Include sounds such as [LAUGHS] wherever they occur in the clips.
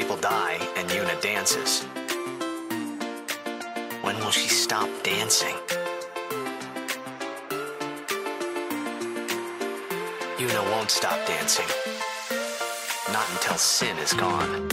people die and Yuna dances. When will she stop dancing? Yuna won't stop dancing. Not until sin is gone.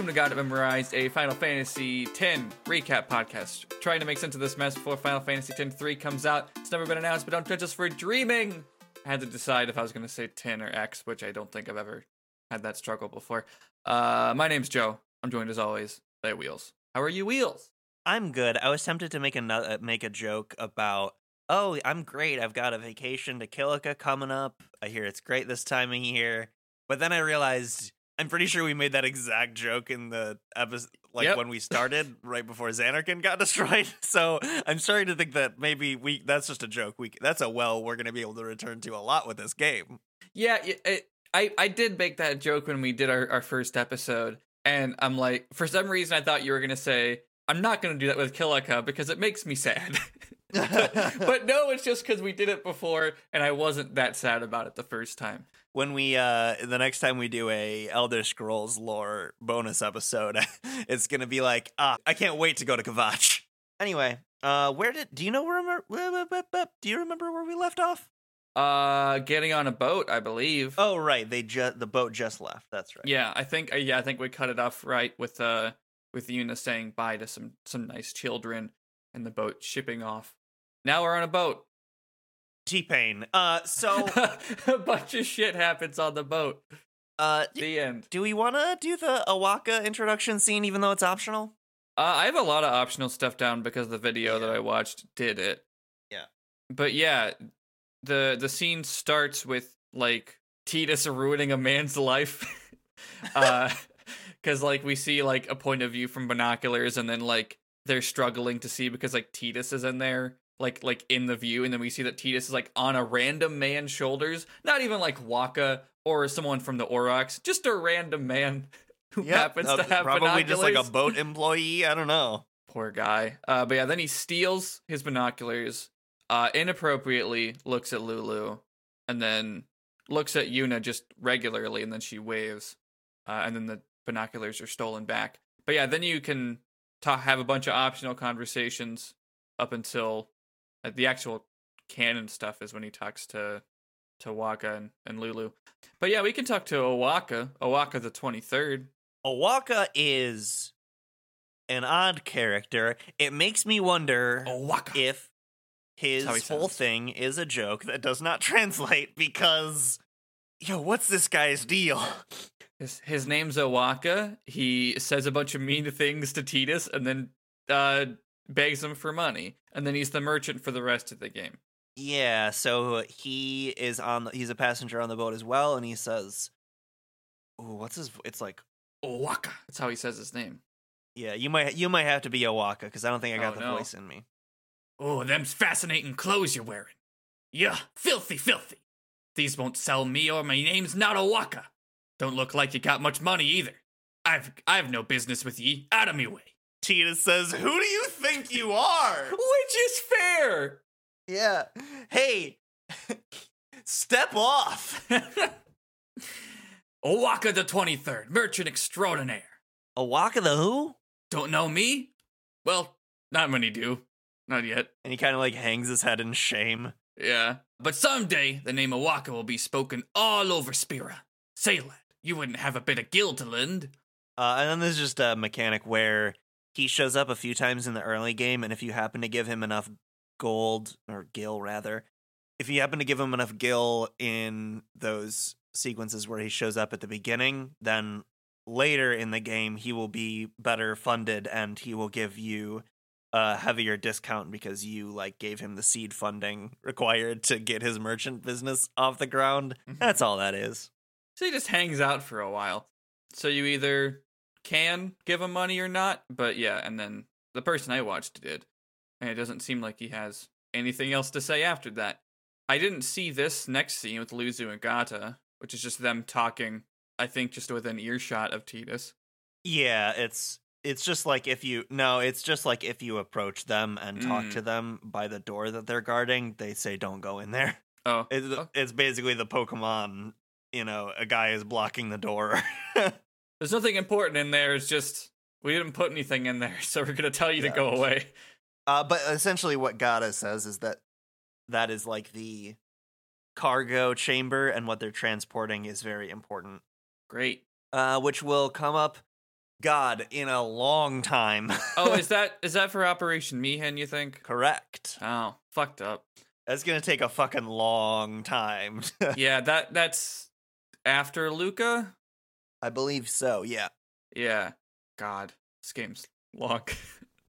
Welcome to God to Memorize, a Final Fantasy X recap podcast. Trying to make sense of this mess before Final Fantasy X 3 comes out. It's never been announced, but don't judge us for dreaming. I had to decide if I was going to say 10 or X, which I don't think I've ever had that struggle before. Uh, my name's Joe. I'm joined as always by Wheels. How are you, Wheels? I'm good. I was tempted to make another make a joke about, oh, I'm great. I've got a vacation to Kilika coming up. I hear it's great this time of year. But then I realized I'm pretty sure we made that exact joke in the episode, like Yep. when we started, right before Zanarkand got [LAUGHS] destroyed. So I'm starting to think that maybe we that's just a joke. We that's a well we're going to be able to return to a lot with this game. Yeah, it, I I did make that joke when we did our, our first episode, and I'm like, for some reason, I thought you were gonna say I'm not gonna do that with Kilika because it makes me sad. [LAUGHS] [LAUGHS] but no, it's just because we did it before, and I wasn't that sad about it the first time. When we uh the next time we do a Elder Scrolls lore bonus episode, [LAUGHS] it's gonna be like, ah, I can't wait to go to Kvatch. Anyway, uh, where did do you know where? Do you remember where we left off? Uh, getting on a boat, I believe. Oh, right, they just the boat just left. That's right. Yeah, I think uh, yeah, I think we cut it off right with uh with Yuna saying bye to some some nice children and the boat shipping off. Now we're on a boat. T Pain. Uh, so [LAUGHS] a bunch of shit happens on the boat. uh, d- The end. do we want to do the O'aka introduction scene, even though it's optional? Uh, I have a lot of optional stuff down because the video that I watched did it. Yeah. But yeah, the the scene starts with like Tidus ruining a man's life. [LAUGHS] uh [LAUGHS] cuz like we see like a point of view from binoculars and then like they're struggling to see because like Tidus is in there like like in the view and then we see that Tidus is like on a random man's shoulders, not even like Wakka or someone from the Aurochs, just a random man [LAUGHS] who happens uh, to have probably just like a boat [LAUGHS] employee. I don't know. Poor guy. Uh, but yeah, then he steals his binoculars, uh, inappropriately looks at Lulu, and then looks at Yuna just regularly, and then she waves, uh, and then the binoculars are stolen back. But yeah, then you can ta- have a bunch of optional conversations up until the actual canon stuff is when he talks to to Wakka and, and Lulu. But yeah, we can talk to O'aka, O'aka the twenty third. O'aka is an odd character. It makes me wonder O'aka. if his That's how he whole sounds. thing is a joke that does not [LAUGHS] translate because yo, what's this guy's deal? His, his name's O'aka. He says a bunch of mean things to Tidus and then uh, begs him for money. And then he's the merchant for the rest of the game. Yeah, so he is on the, he's a passenger on the boat as well and he says Ooh, what's his it's like O'aka. That's how he says his name. yeah, you might you might have to be O'aka because I don't think I got Oh, the no. voice in me. Oh, them's fascinating clothes you're wearing. Yeah, filthy, filthy. These won't sell me or my name's not O'aka. Don't look like you got much money either. I've I've no business with ye. Out of me way. Tina says, "Who do you think you are?" [LAUGHS] Which is fair. Yeah. Hey, [LAUGHS] step off. [LAUGHS] O'aka the 23rd, merchant extraordinaire. O'aka the who? Don't know me? Well, not many do. Not yet. And he kind of like hangs his head in shame. Yeah. But someday, the name O'aka will be spoken all over Spira. Say, lad, you wouldn't have a bit of gil to lend. Uh, and then there's just a mechanic where he shows up a few times in the early game, and if you happen to give him enough gold or gil rather, if you happen to give him enough gil in those sequences where he shows up at the beginning, then later in the game he will be better funded and he will give you a heavier discount because you like gave him the seed funding required to get his merchant business off the ground. Mhm. That's all that is. So he just hangs out for a while. So you either can give him money or not, but yeah, and then the person I watched did. And it doesn't seem like he has anything else to say after that. I didn't see this next scene with Luzzu and Gatta, which is just them talking. I think just within earshot of Tidus. Yeah, it's it's just like if you no, it's just like if you approach them and talk Mm. to them by the door that they're guarding, they say don't go in there. Oh, It's, Oh. it's basically the Pokemon, you know, a guy is blocking the door. [LAUGHS] there's nothing important in there. It's just we didn't put anything in there, [LAUGHS] so we're gonna tell you Yeah. to go away. Uh, but essentially, what Gatta says is that that is like the cargo chamber, and what they're transporting is very important, Great. uh, which will come up, God, in a long time. Oh, is [LAUGHS] that is that for Operation Mi'ihen? You think? correct? Oh, fucked up. That's gonna take a fucking long time. [LAUGHS] Yeah, that that's after Luca. I believe so. Yeah. Yeah. God, this game's long. [LAUGHS]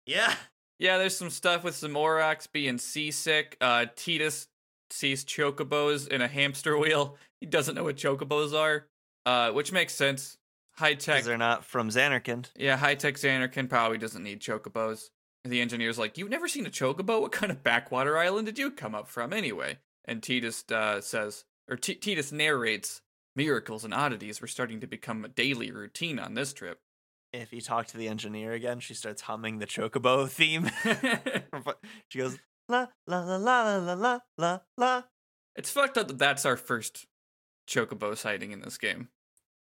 Yeah. yeah, there's some stuff with some Aurochs being seasick. Uh, Tidus sees chocobos in a hamster wheel. [LAUGHS] He doesn't know what chocobos are, uh, which makes sense. High tech. Because they're not from Zanarkand. Yeah, high tech Zanarkand probably doesn't need chocobos. And the engineer's like, You've never seen a chocobo? What kind of backwater island did you come up from anyway? And Tidus uh, says, or T- Titus narrates, miracles and oddities were starting to become a daily routine on this trip. If you talk to the engineer again, she starts humming the Chocobo [LAUGHS] theme. [LAUGHS] she goes la la la la la la la la. it's fucked up that that's our first chocobo sighting in this game.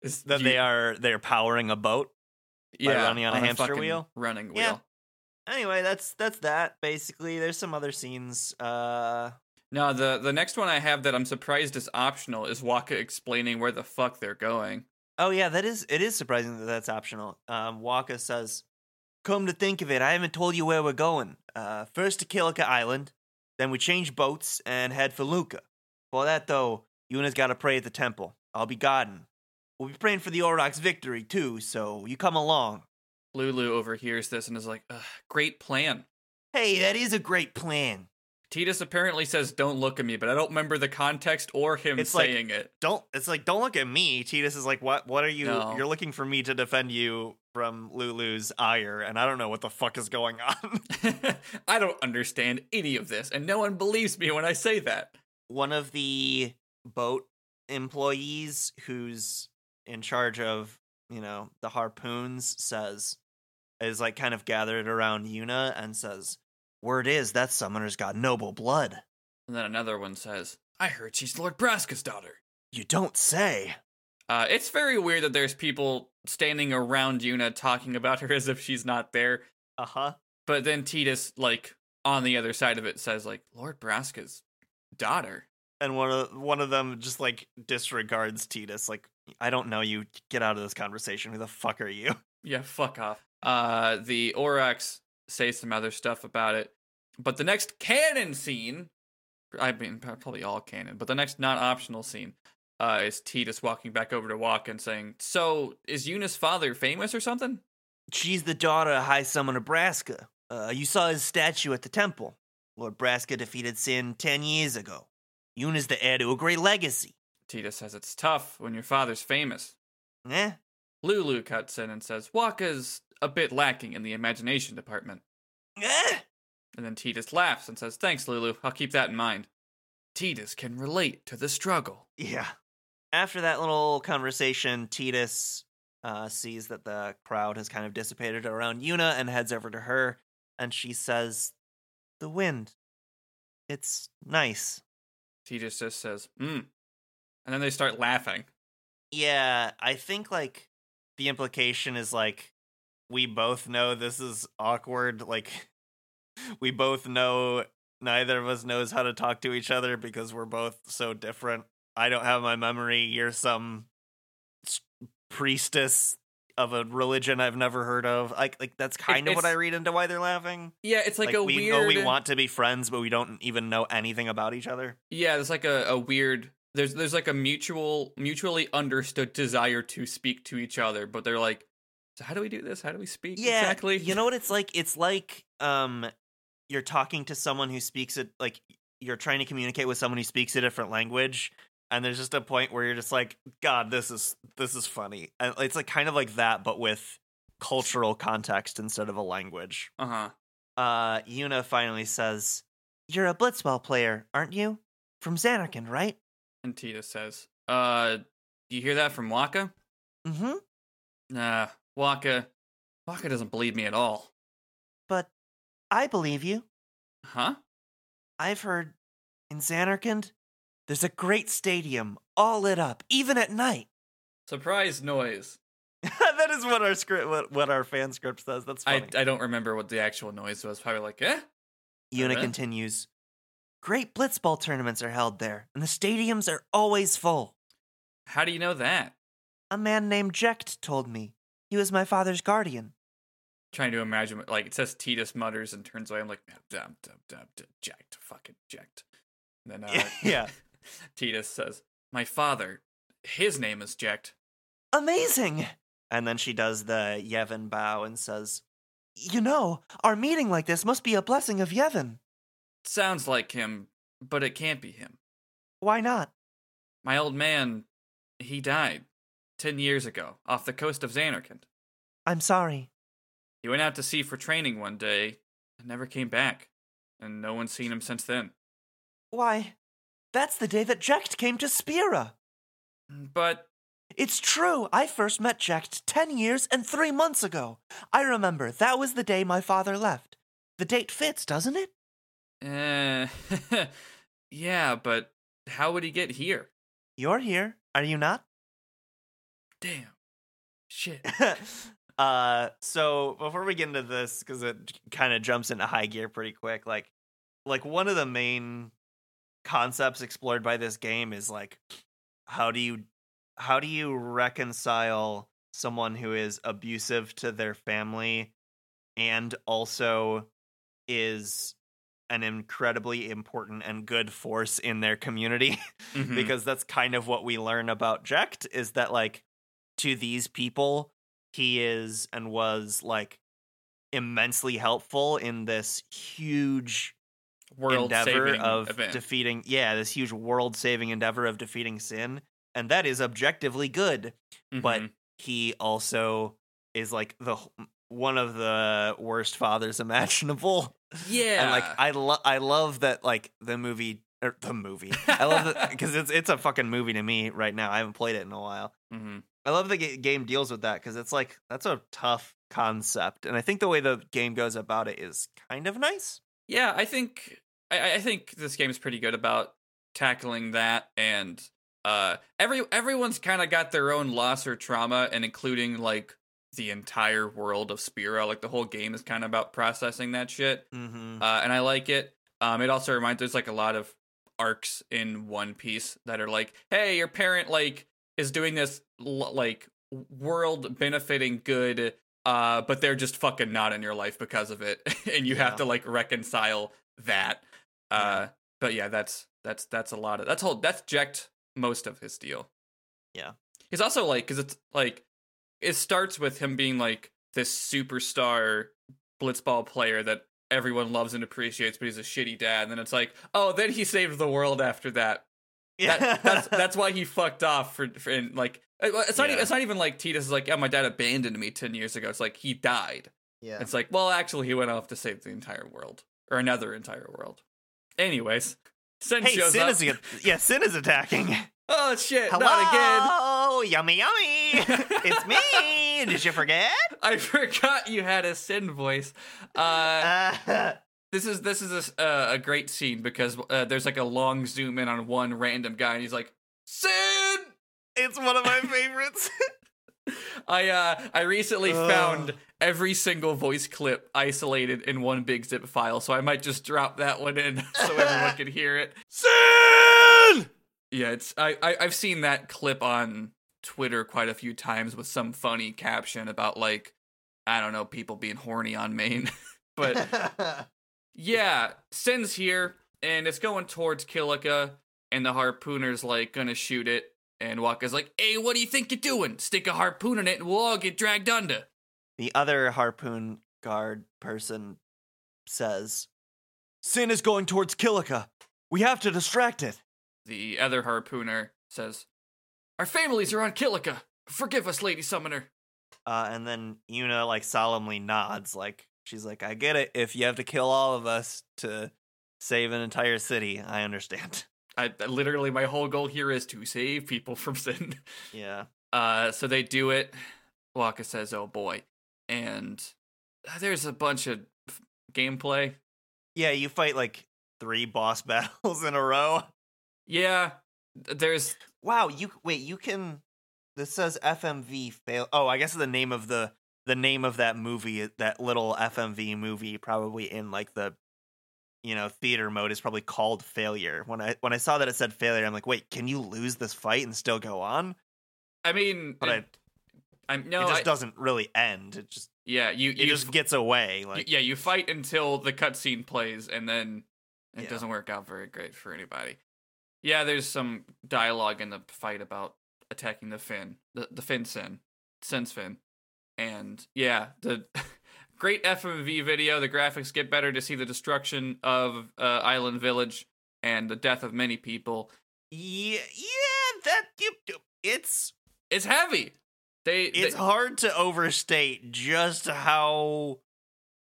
Is That you- they are they're powering a boat. by running on a hamster fucking wheel? Running wheel. Yeah. Anyway, that's that's that. Basically, there's some other scenes. Uh, No, the the next one I have that I'm surprised is optional is Wakka explaining where the fuck they're going. oh yeah, that is it is surprising that that's optional. Um, Wakka says, "Come to think of it, I haven't told you where we're going. Uh, first to Kilika Island, then we change boats and head for Luca. For that though, Yuna's got to pray at the temple. I'll be guarding. We'll be praying for the Aurochs' victory too, so you come along." Lulu overhears this and is like, Ugh, "Great plan." Hey, that is a great plan. Tidus apparently says, "Don't look at me," but I don't remember the context or him It's like- saying it. Don't it's like don't look at me. Tidus is like, what what are you No. you're looking for me to defend you from Lulu's ire, and I don't know what the fuck is going on. [LAUGHS] I don't understand any of this, and no one believes me when I say that. One of the boat employees who's in charge of, you know, the harpoons says is like kind of gathered around Yuna and says, Word is that summoner's got noble blood. And then another one says, "I heard she's Lord Braska's daughter." You don't say. Uh, it's very weird that there's people standing around Yuna talking about her [LAUGHS] as if she's not there. Uh-huh. But then Tidus, like on the other side of it, says like Lord Braska's daughter. and one of one of them just like disregards Tidus. Like, I don't know you. Get out of this conversation. Who the fuck are you? [LAUGHS] Yeah, fuck off. Uh, the Aurochs say some other stuff about it, but the next canon scene, I mean probably all canon, but the next not optional scene, uh, is Tidus walking back over to Wakka and saying, "So is Yuna's father famous or something?" She's the daughter of High Summoner Braska. Uh, you saw his statue at the temple. Lord Braska defeated Sin ten years ago. Yuna's the heir to a great legacy. Tidus says it's tough when your father's famous. Eh? Lulu cuts in and says, Wakka's a bit lacking in the imagination department. Eh? And then Tidus laughs and says, Thanks, Lulu. I'll keep that in mind. Tidus can relate to the struggle. Yeah. After that little conversation, Tidus uh, sees that the crowd has kind of dissipated around Yuna and heads over to her, and she says, "The wind. It's nice." Tidus just says, Mm. And then they start laughing. Yeah, I think like the implication is like we both know this is awkward. Like [LAUGHS] we both know neither of us knows how to talk to each other because we're both so different. I don't have my memory. You're some priestess of a religion I've never heard of. Like like that's kind of what I read into why they're laughing. Yeah, it's like, a we weird. know we want to be friends, but we don't even know anything about each other. Yeah, there's like a, a weird. There's there's like a mutual mutually understood desire to speak to each other, but they're like, so how do we do this? How do we speak Yeah, exactly? You know what it's like? It's like um you're talking to someone who speaks it like you're trying to communicate with someone who speaks a different language and there's just a point where you're just like god this is this is funny. And it's like kind of like that but with cultural context instead of a language. Uh huh. Uh Yuna finally says, "You're a blitzball player, aren't you?" from Zanarkand, right? And Tidus says, "Uh, do you hear that from Wakka?" Mm-hmm. Nah, Wakka, Wakka doesn't believe me at all. But I believe you. Huh? I've heard in Zanarkand, there's a great stadium all lit up, even at night. Surprise noise. [LAUGHS] that is what our script, what, what our fan script says. That's I, funny. I don't remember what the actual noise was. Probably like, eh? Yuna continues. Great blitzball tournaments are held there, and the stadiums are always full. How do you know that? A man named Jecht told me. He was my father's guardian. Trying to imagine, like, it says Tidus mutters and turns away. I'm like, dum, dum, dum, dum, Jecht, fucking Jecht. And then uh, [LAUGHS] yeah. [LAUGHS] Tidus says, my father, his name is Jecht. Amazing! And then she does the Yevon bow and says, You know, our meeting like this must be a blessing of Yevon. Sounds like him, but it can't be him. Why not? My old man, he died ten years ago off the coast of Zanarkand. I'm sorry. He went out to sea for training one day and never came back, and no one's seen him since then. Why, that's the day that Jecht came to Spira. But It's true. I first met Jecht 10 years and 3 months ago. I remember that was the day my father left. The date fits, doesn't it? Uh, [LAUGHS] yeah, but how would he get here? You're here, are you not? Damn. Shit. [LAUGHS] uh so before we get into this because it kind of jumps into high gear pretty quick like like one of the main concepts explored by this game is like how do you how do you reconcile someone who is abusive to their family and also is an incredibly important and good force in their community [LAUGHS] Mhm. because that's kind of what we learn about Jecht is that like to these people he is and was like immensely helpful in this huge world endeavor saving of event. defeating yeah this huge world saving endeavor of defeating sin and that is objectively good but Mhm. he also is like the one of the worst fathers [LAUGHS] imaginable yeah, and like I love I love that like the movie or the movie. I love it because [LAUGHS] it's it's a fucking movie to me right now. I haven't played it in a while. Mhm. I love the ga- game deals with that because it's like that's a tough concept, and I think the way the game goes about it is kind of nice. yeah, I think I, I think this game is pretty good about tackling that, and uh, every everyone's kind of got their own loss or trauma, and including like the entire world of Spira. Like the whole game is kind of about processing that shit. Mm-hmm. uh, and I like it. Um, it also reminds there's like a lot of arcs in One Piece that are like, hey, your parent like is doing this like world benefiting good, uh, but they're just fucking not in your life because of it, [LAUGHS] and you Yeah. have to like reconcile that. Uh, Yeah. but yeah, that's that's that's a lot of that's whole that's Jecht most of his deal. Yeah. he's also like because it's like it starts with him being like this superstar blitzball player that everyone loves and appreciates, but he's a shitty dad. And then it's like, oh, then he saved the world after that. That, that's [LAUGHS] that's why he fucked off for, for and like uh, it's not Yeah. even, it's not even like Tidus is like, yeah, my dad abandoned me ten years ago. It's like he died. yeah. It's like, well, actually, he went off to save the entire world or another entire world. Anyways, Sin Hey, shows Sin up. is yeah, Sin is attacking. [LAUGHS] oh shit! Hello, Not again. Oh, yummy, yummy. [LAUGHS] it's me. Did you forget? I forgot you had a Sin voice. Uh, Uh, this is this is a, uh, a great scene because uh, there's like a long zoom in on one random guy, and he's like, "Sin." it's one of my [LAUGHS] favorites. [LAUGHS] I uh I recently Ugh. found every single voice clip isolated in one big zip file, so I might just drop that one in [LAUGHS] so everyone can hear it. Sin. Yeah, it's I, I I've seen that clip on Twitter quite a few times with some funny caption about like I don't know people being horny on Maine, but yeah, Sin's here and it's going towards Kilika, and the harpooner's like gonna shoot it, and Wakka's like, "Hey, what do you think you're doing? Stick a harpoon in it, and we'll all get dragged under." The other harpoon guard person says, Sin is going towards Kilika. We have to distract it. The other harpooner says, "Our families are on Kilika. Forgive us, Lady Summoner." Uh, and then Yuna like solemnly nods, like she's like, I get it. If you have to kill all of us to save an entire city, I understand. [LAUGHS] I, literally my whole goal here is to save people [LAUGHS] from sin. Yeah. Uh, so they do it. Waka says, "Oh boy," and uh, there's a bunch of f- gameplay. Yeah, you fight like three boss [LAUGHS] battles in a row. Yeah, there's Wow, you wait, you can this says FMV fail. Oh, I guess the name of the the name of that movie, uh, that little FMV movie probably in like the you know, theater mode is probably called failure. When I when I saw that it said failure, I'm like, "Wait, can you lose this fight and still go on?" I mean, But I- it, I'm no, it just I- doesn't really end. It just yeah, you it you just f- gets away like yeah, you fight until the cutscene plays, and then it Yeah. doesn't work out very great for anybody. Yeah, there's some dialogue in the fight about attacking the fin, the the Finn Sin, Sin's Finn, and yeah, the [LAUGHS] great FMV video. The graphics get better to see the destruction of uh, Island Village and the death of many people. Yeah, yeah, that it's It's heavy. They, it's they- hard to overstate just how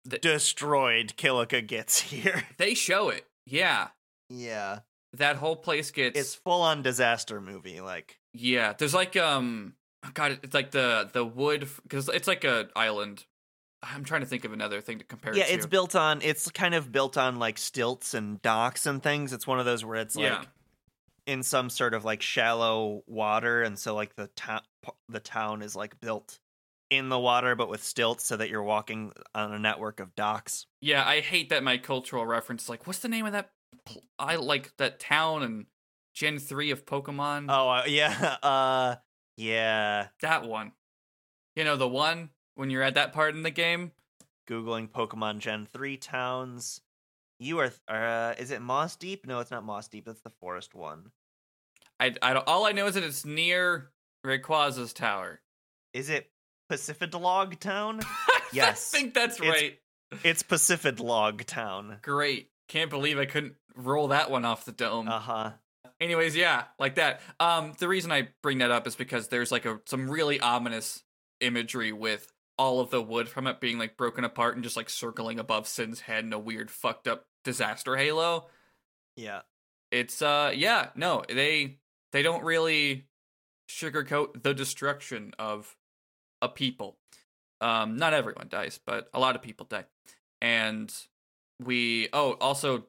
The- destroyed Kilika gets [LAUGHS] here. they show it. Yeah, Yeah. that whole place gets It's full on disaster movie like Yeah, there's like um, God, it's like the the wood because it's like a island. I'm trying to think of another thing to compare. Yeah, it to. it's built on it's kind of built on like stilts and docks and things. It's one of those where it's like Yeah. in some sort of like shallow water and so like the town the town is like built in the water but with stilts so that you're walking on a network of docks. Yeah, I hate that my cultural reference. Like, what's the name of that? I like that town and Gen three of Pokemon. Oh, uh, [LAUGHS] yeah. Uh yeah. that one. You know the one when you're at that part in the game. Googling Pokemon Gen 3 towns. You are uh is it Mossdeep? No, it's not Mossdeep. That's the forest one. I, I all I know is that it's near Rayquaza's tower. Is it Pacifidlog Town? [LAUGHS] Yes. I think that's It's- right. It's Pacifidlog Town. Great. Can't believe I couldn't roll that one off the dome. Uh-huh. Anyways, yeah, like that. Um, the reason I bring that up is because there's like a some really ominous imagery with all of the wood from it being like broken apart and just like circling above Sin's head in a weird fucked up disaster halo. Yeah. It's uh yeah, no, they they don't really sugarcoat the destruction of a people. Um not everyone dies, but a lot of people die. And we oh, also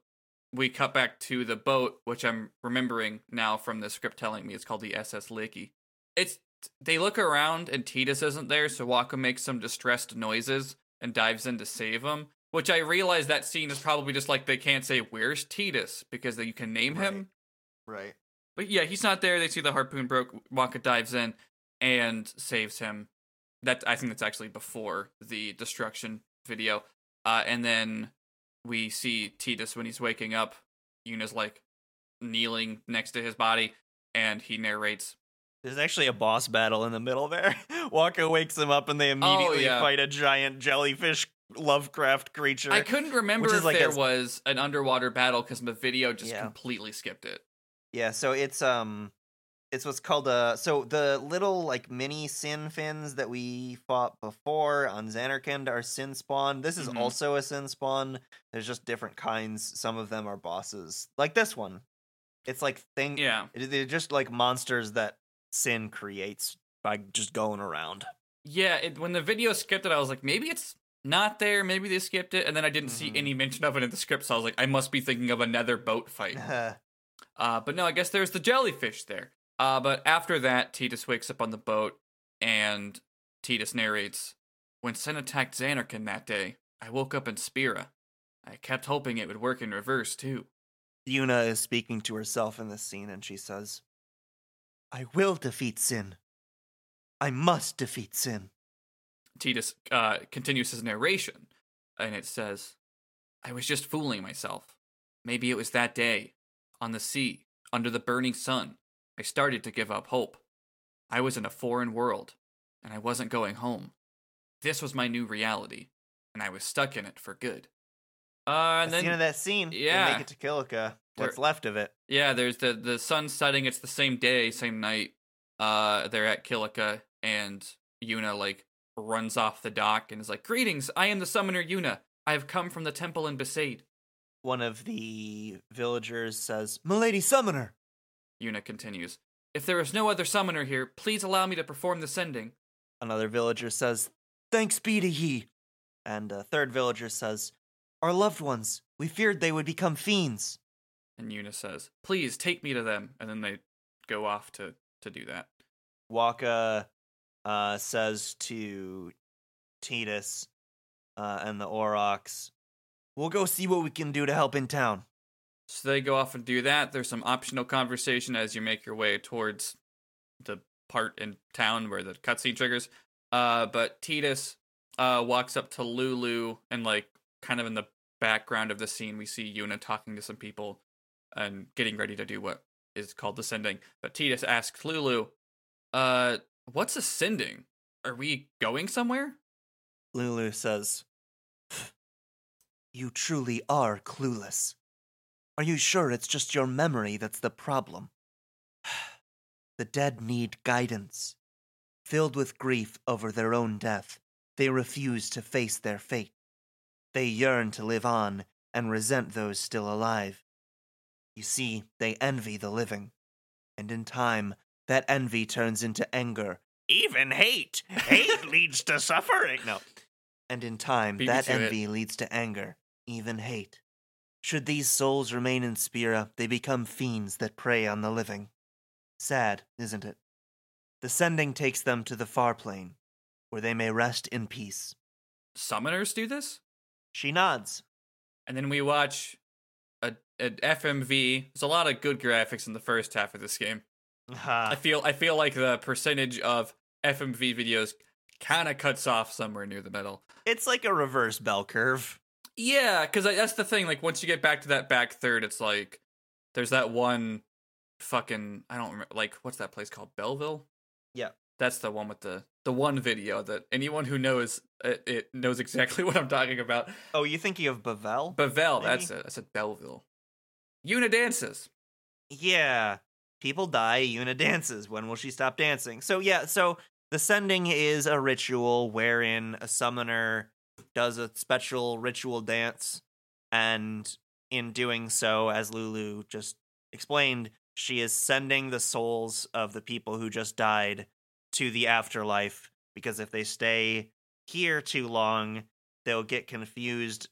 we cut back to the boat, which I'm remembering now from the script telling me it's called the SS Liki. It's they look around and Tidus isn't there, so Wakka makes some distressed noises and dives in to save him. Which I realize that scene is probably just like they can't say where's Tidus because you can name him. Right. But yeah, he's not there. They see the harpoon broke. Wakka dives in and saves him. That I think that's actually before the destruction video. Uh, and then we see Tidus when he's waking up. Yuna's like kneeling next to his body, and he narrates. There's actually a boss battle in the middle there. [LAUGHS] Wakka wakes him up and they immediately yeah. fight a giant jellyfish Lovecraft creature. I couldn't remember if like there a- was an underwater battle because the video just Yeah. completely skipped it. Yeah, so it's um it's what's called a so the little like mini sin fins that we fought before on Zanarkand are sin spawn. This is Mhm. also a sin spawn. There's just different kinds. Some of them are bosses. Like this one. It's like thing Yeah. they're just like monsters that sin creates by just going around. Yeah, it, when the video skipped it, I was like, maybe it's not there. Maybe they skipped it, and then I didn't see Mhm. any mention of it in the script. So I was like, I must be thinking of another boat fight. [LAUGHS] Uh, but no, I guess there's the jellyfish there. Uh, but after that, Tidus wakes up on the boat, and Tidus narrates, "When Sin attacked Zanarkand that day, I woke up in Spira. I kept hoping it would work in reverse too. Yuna is speaking to herself in this scene and she says, I will defeat sin. I must defeat sin. Tidus uh, continues his narration, and it says, I was just fooling myself. Maybe it was that day, on the sea, under the burning sun, I started to give up hope. I was in a foreign world, and I wasn't going home. This was my new reality, and I was stuck in it for good. Uh, That's and the end of that scene. They yeah. make it to Kilika. What's left of it. yeah, there's the the sun setting. It's the same day, same night. Uh, they're at Kilika, and Yuna like runs off the dock and is like, "Greetings, I am the summoner Yuna. I have come from the temple in Besaid." one of the villagers says, Milady Summoner. Yuna continues. If there is no other summoner here, please allow me to perform the sending. Another villager says, Thanks be to ye. And a third villager says, Our loved ones, we feared they would become fiends. And Yuna says, Please take me to them. And then they go off to, to do that. Wakka uh, says to Tidus uh, and the Aurochs, We'll go see what we can do to help in town. So they go off and do that. There's some optional conversation as you make your way towards the part in town where the cutscene triggers. Uh, but Tidus uh, walks up to Lulu and like kind of in the background of the scene, we see Yuna talking to some people and getting ready to do what is called the sending. But Tidus asks Lulu, "Uh, what's ascending? Are we going somewhere?" Lulu says, You truly are clueless. Are you sure it's just your memory that's the problem? [SIGHS] the dead need guidance. Filled with grief over their own death, they refuse to face their fate. They yearn to live on and resent those still alive. You see, they envy the living. And in time, that envy turns into anger, even hate. Hate [LAUGHS] leads to suffering. No. And in time, Beat me that to it. envy leads to anger, even hate. Should these souls remain in Spira, they become fiends that prey on the living. Sad, isn't it? The sending takes them to the far plane, where they may rest in peace. Summoners do this? She nods. And then we watch a, an FMV. There's a lot of good graphics in the first half of this game. I feel I feel like the percentage of FMV videos kind of cuts off somewhere near the middle. it's like a reverse bell curve. Yeah, because that's the thing. Like once you get back to that back third, it's like there's that one fucking I don't remember like what's that place called Belleville. Yeah. That's the one with the the one video that anyone who knows it, it knows exactly [LAUGHS] what I'm talking about. Oh, you thinking of Bavel? Bevelle, Maybe. that's it. That's a Belleville. Yuna dances. Yeah. People die, Yuna dances. When will she stop dancing? So, yeah, so the sending is a ritual wherein a summoner does a special ritual dance. And in doing so, as Lulu just explained, she is sending the souls of the people who just died to the afterlife because if they stay here too long, they'll get confused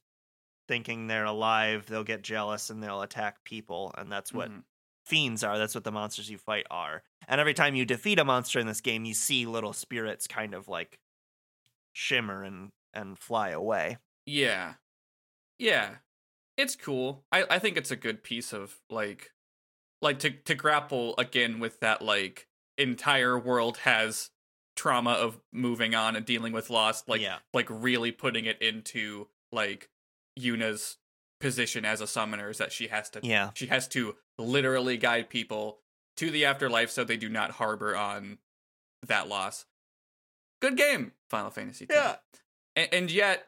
thinking they're alive, they'll get jealous and they'll attack people. And that's what Mhm. fiends are. That's what the monsters you fight are. And every time you defeat a monster in this game, you see little spirits kind of like shimmer and and fly away. Yeah. Yeah. It's cool. I, I think it's a good piece of like like to to grapple again with that like entire world has trauma of moving on and dealing with loss like yeah, like really putting it into like Yuna's position as a summoner is that she has to yeah, she has to literally guide people to the afterlife so they do not harbor on that loss. Good game, Final Fantasy. X. Yeah. And, and yet,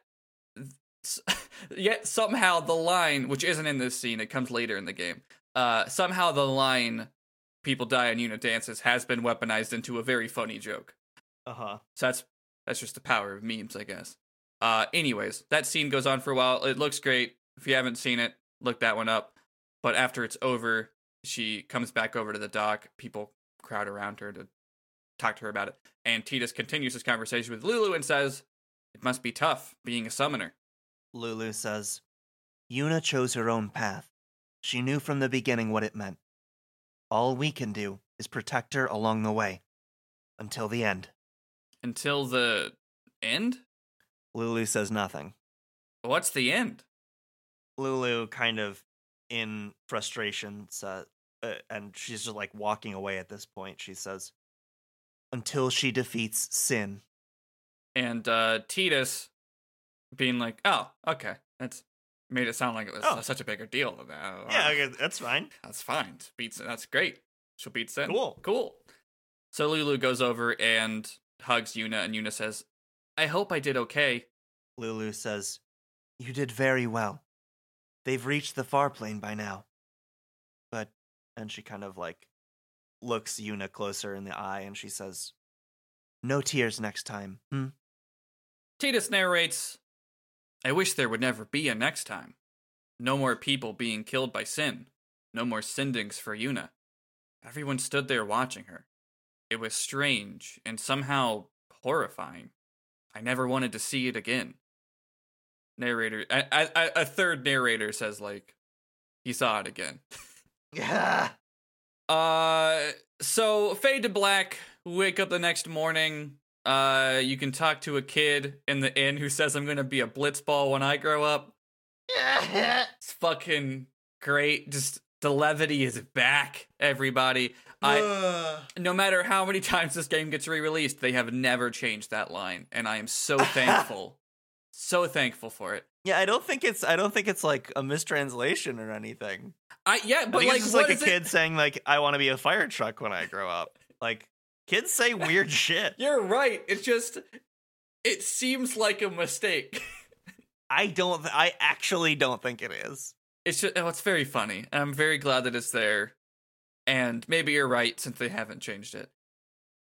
[LAUGHS] yet somehow the line, which isn't in this scene, it comes later in the game. Uh, somehow the line "people die and unit dances" has been weaponized into a very funny joke. uh huh. So that's that's just the power of memes, I guess. Uh, anyways, that scene goes on for a while. It looks great. If you haven't seen it, look that one up. But after it's over, she comes back over to the dock. People crowd around her to talk to her about it. And Tidus continues this conversation with Lulu and says, "It must be tough being a summoner." Lulu says, Yuna chose her own path. She knew from the beginning what it meant. All we can do is protect her along the way. Until the end. Until the end. Lulu says nothing. What's the end? Lulu kind of in frustration says, uh, and she's just like walking away at this point. She says, "Until she defeats sin." And uh, Tidus being like, "Oh, okay, that's." Made it sound like it was Oh. such a bigger deal than that. Yeah, okay, that's fine. That's fine. Beats that's great. She'll beat Sin. Cool. Cool. So Lulu goes over and hugs Yuna, and Yuna says, I hope I did okay. Lulu says, "You did very well. They've reached the far plane by now." But and she kind of like looks Yuna closer in the eye, and she says, "No tears next time." Hmm? Tidus narrates, I wish there would never be a next time. No more people being killed by Sin. No more sendings for Yuna. Everyone stood there watching her. It was strange and somehow horrifying. I never wanted to see it again. Narrator, I, I, I- a third narrator says like, he saw it again. [LAUGHS] Yeah. Uh, so fade to black. Wake up the next morning. Uh, you can talk to a kid in the inn who says, "I'm gonna be a blitzball when I grow up." [LAUGHS] It's fucking great. Just the levity is back, everybody. I no matter how many times this game gets re-released, they have never changed that line, and I am so thankful, [LAUGHS] so thankful for it. yeah, I don't think it's I don't think it's like a mistranslation or anything. I yeah, I but think like, it's just what like a is it- kid saying like I want to be a fire truck when I grow up. Like kids say weird [LAUGHS] shit. You're right. It's just, it seems like a mistake. [LAUGHS] I don't I actually don't think it is. It's just, oh, it's very funny. and I'm very glad that it's there. And maybe you're right since they haven't changed it.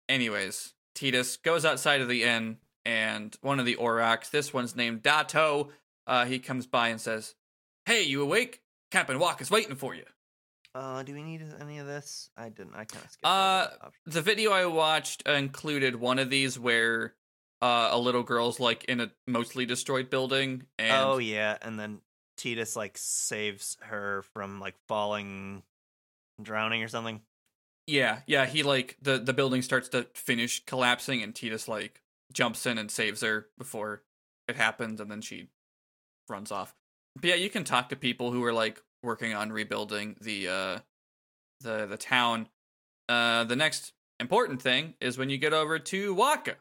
Anyways, Tidus goes outside of the inn, and one of the Aurochs, this one's named Datto, uh, he comes by and says, Hey, you awake? Captain Walk is waiting for you. Uh, do we need any of this? I didn't. I kind of skipped. Uh, over that option. The video I watched included one of these where uh, a little girl's like in a mostly destroyed building, and oh yeah, and then Tidus like saves her from like falling, drowning or something. Yeah, yeah, he like the the building starts to finish collapsing and Tidus like jumps in and saves her before it happens and then she runs off. But yeah, you can talk to people who are like working on rebuilding the uh the the town. Uh the next important thing is when you get over to Wakka,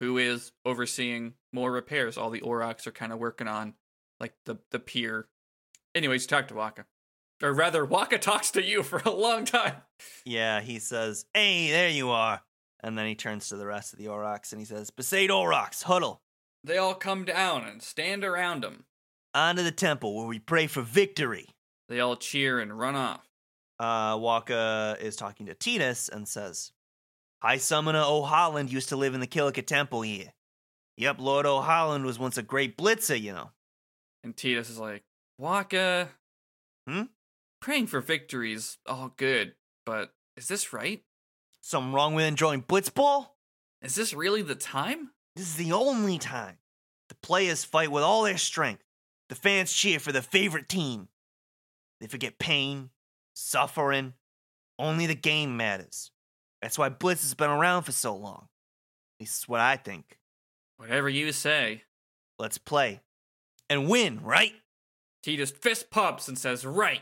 who is overseeing more repairs all the Aurochs are kind of working on like the the pier. Anyways, talk to Wakka. Or rather, Wakka [LAUGHS] talks to you for a long time. Yeah, he says, "Hey, there you are," and then he turns to the rest of the Aurochs and he says, "Besaid Aurochs, huddle They all come down and stand around him. onto the temple where we pray for victory." They all cheer and run off. uh, Wakka is talking to Tidus and says, High Summoner Ohalland used to live in the Kilika Temple here. Yep, Lord Ohalland was once a great blitzer, you know. And Tidus is like, Wakka. Hmm? Praying for victories, all good, but is this right? Something wrong with enjoying blitzball? Is this really the time? This is the only time. The players fight with all their strength. The fans cheer for their favorite team. They forget pain, suffering. Only the game matters. That's why Blitz has been around for so long. At least what I think. Whatever you say. Let's play. And win, right? Tidus fist pumps and says, Right.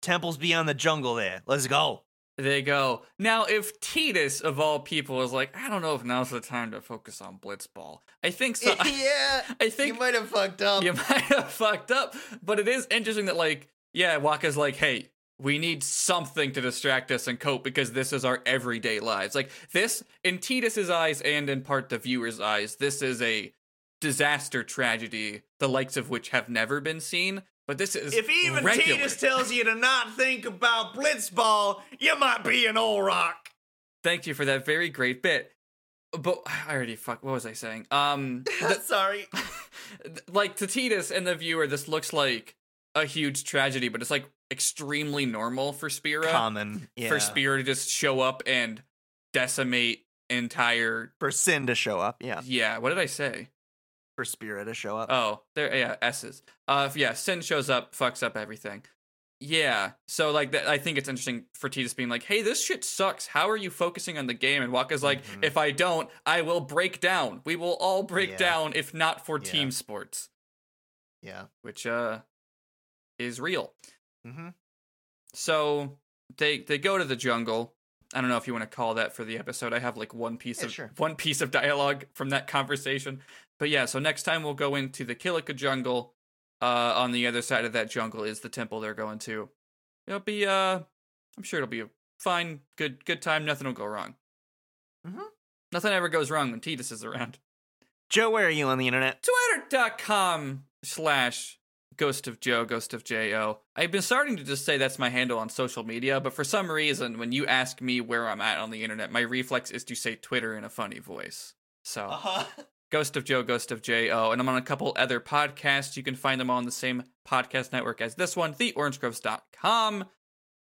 Temple's beyond the jungle there. Let's go. They go. Now, if Tidus, of all people, is like, I don't know if now's the time to focus on Blitzball. I think so. [LAUGHS] yeah. [LAUGHS] I think You might have fucked up. you [LAUGHS] might have fucked up. But it is interesting that, like, yeah, Wakka's like, hey, we need something to distract us and cope because this is our everyday lives. Like, this, in Tidus's eyes and in part the viewer's eyes, this is a disaster tragedy, the likes of which have never been seen. But this is If even regular. Tidus tells you to not think about Blitzball, you might be an old rock. Thank you for that very great bit. But I already fuck. What was I saying? Um, [LAUGHS] Sorry. [LAUGHS] like to Tidus and the viewer, this looks like a huge tragedy, but it's like extremely normal for Spira. Common. Yeah. For Spira to just show up and decimate entire. For Sin to show up. Yeah. Yeah, what did I say? For Spirit to show up. Oh, there. Yeah, S's. Uh, yeah, Sin shows up, fucks up everything. Yeah, so like that, I think it's interesting for Tidus being like, "Hey, this shit sucks. How are you focusing on the game?" And Wakka's like, Mhm. "If I don't, I will break down. We will all break Yeah. down if not for Yeah. team sports." Yeah. which uh is real. Mm-hmm. So they they go to the jungle. I don't know if you want to call that for the episode. I have like one piece Yeah, of sure. one piece of dialogue from that conversation. But yeah, so next time we'll go into the Kilika jungle. Uh on the other side of that jungle is the temple they're going to. It'll be uh I'm sure it'll be a fine, good good time. Nothing will go wrong. Mhm. Nothing ever goes wrong when Tidus is around. Joe, where are you on the internet? twitter.com slash ghost of joe ghost of jo i've been starting to just say that's my handle on social media but for some reason when you ask me where i'm at on the internet my reflex is to say twitter in a funny voice so Uh-huh. [LAUGHS] Ghost of Joe, Ghost of J.O. And I'm on a couple other podcasts. You can find them all on the same podcast network as this one, theorangegroves.com.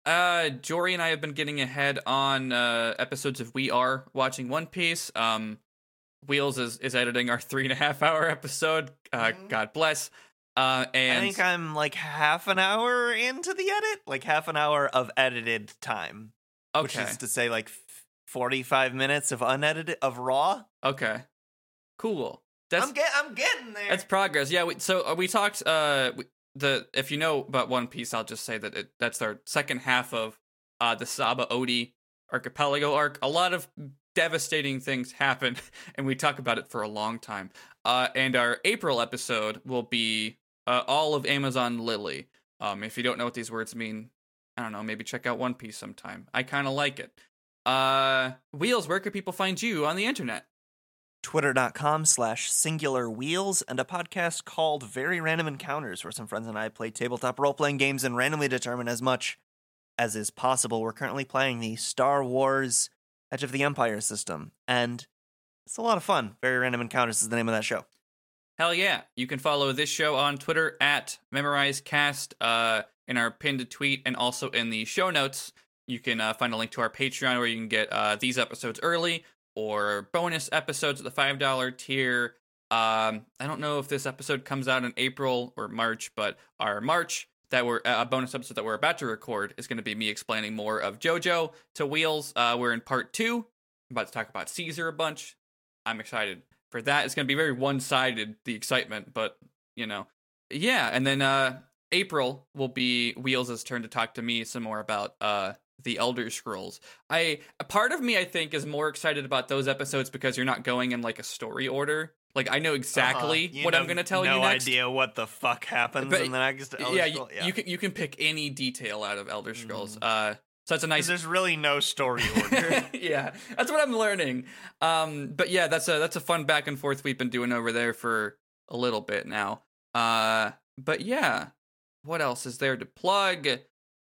Uh, Jory and I have been getting ahead on uh, episodes of We Are watching One Piece. Um, Wheels is, is editing our three and a half hour episode. Uh, Mhm. God bless. Uh, and I think I'm like half an hour into the edit, like half an hour of edited time, which is to say, like 45 minutes of unedited of raw. okay, cool. That's I'm get, I'm getting there. That's progress. Yeah. We, so uh, we talked. Uh, we, the if you know about One Piece, I'll just say that it, that's our second half of uh the Sabaody archipelago arc. A lot of devastating things happen, [LAUGHS] and we talk about it for a long time. Uh, and our April episode will be uh, all of Amazon Lily. Um, if you don't know what these words mean, I don't know. Maybe check out One Piece sometime. I kind of like it. Uh, Wheels, where could people find you on the internet? Twitter.com slash singular wheels and a podcast called Very Random Encounters, where some friends and I play tabletop role playing games and randomly determine as much as is possible. We're currently playing the Star Wars Edge of the Empire system, and it's a lot of fun. Very Random Encounters is the name of that show. Hell yeah. You can follow this show on Twitter at MemorizeCast uh, in our pinned tweet and also in the show notes. You can uh, find a link to our Patreon where you can get uh, these episodes early or bonus episodes at the $5 tier. Um, I don't know if this episode comes out in April or March, but our March that we're a bonus episode that we're about to record is going to be me explaining more of JoJo to Wheels. Uh, we're in part two. I'm about to talk about Caesar a bunch. I'm excited for that. It's going to be very one sided, the excitement, but you know, yeah. And then uh, April will be Wheels' turn to talk to me some more about uh, the Elder Scrolls. I a part of me I think is more excited about those episodes because you're not going in like a story order. Like I know exactly Uh-huh. What I'm going to tell no you next. idea what the fuck happens But- in the next Elder yeah, you, Scroll- you can you can pick any detail out of Elder Scrolls. Mhm. Uh, so that's a nice There's really no story [LAUGHS] order. yeah, that's what I'm learning. Um, but yeah, that's a that's a fun back and forth we've been doing over there for a little bit now. Uh, but yeah, what else is there to plug?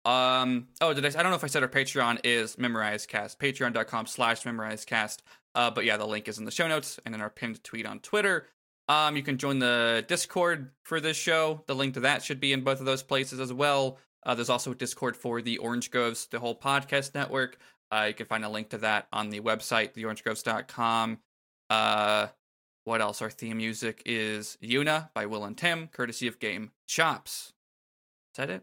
Um, oh, did I? I don't know if I said our Patreon is MemorizeCast. Patreon.com slash MemorizeCast. Uh, but yeah, the link is in the show notes and in our pinned tweet on Twitter. Um, you can join the Discord for this show. The link to that should be in both of those places as well. Uh, there's also a Discord for the Orange Groves, the whole podcast network. Uh, you can find a link to that on the website, theorangegroves.com. Uh, what else? Our theme music is Yuna by Will and Tim, courtesy of Game Chops. Is that it?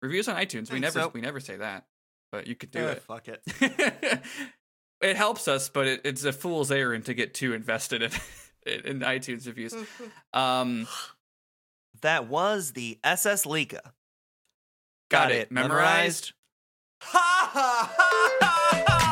Reviews on iTunes. We never so. we never say that, but you could do Eh, it. Fuck it. [LAUGHS] it helps us, but it, it's a fool's errand to get too invested in [LAUGHS] in iTunes reviews. [LAUGHS] Um, That was the SS Liki. Got, it. Memorized. Ha ha ha ha ha!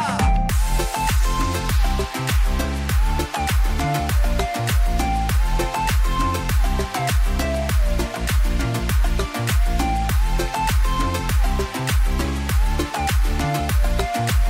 Hey,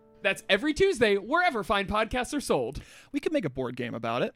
That's every Tuesday, wherever fine podcasts are sold. We could make a board game about it.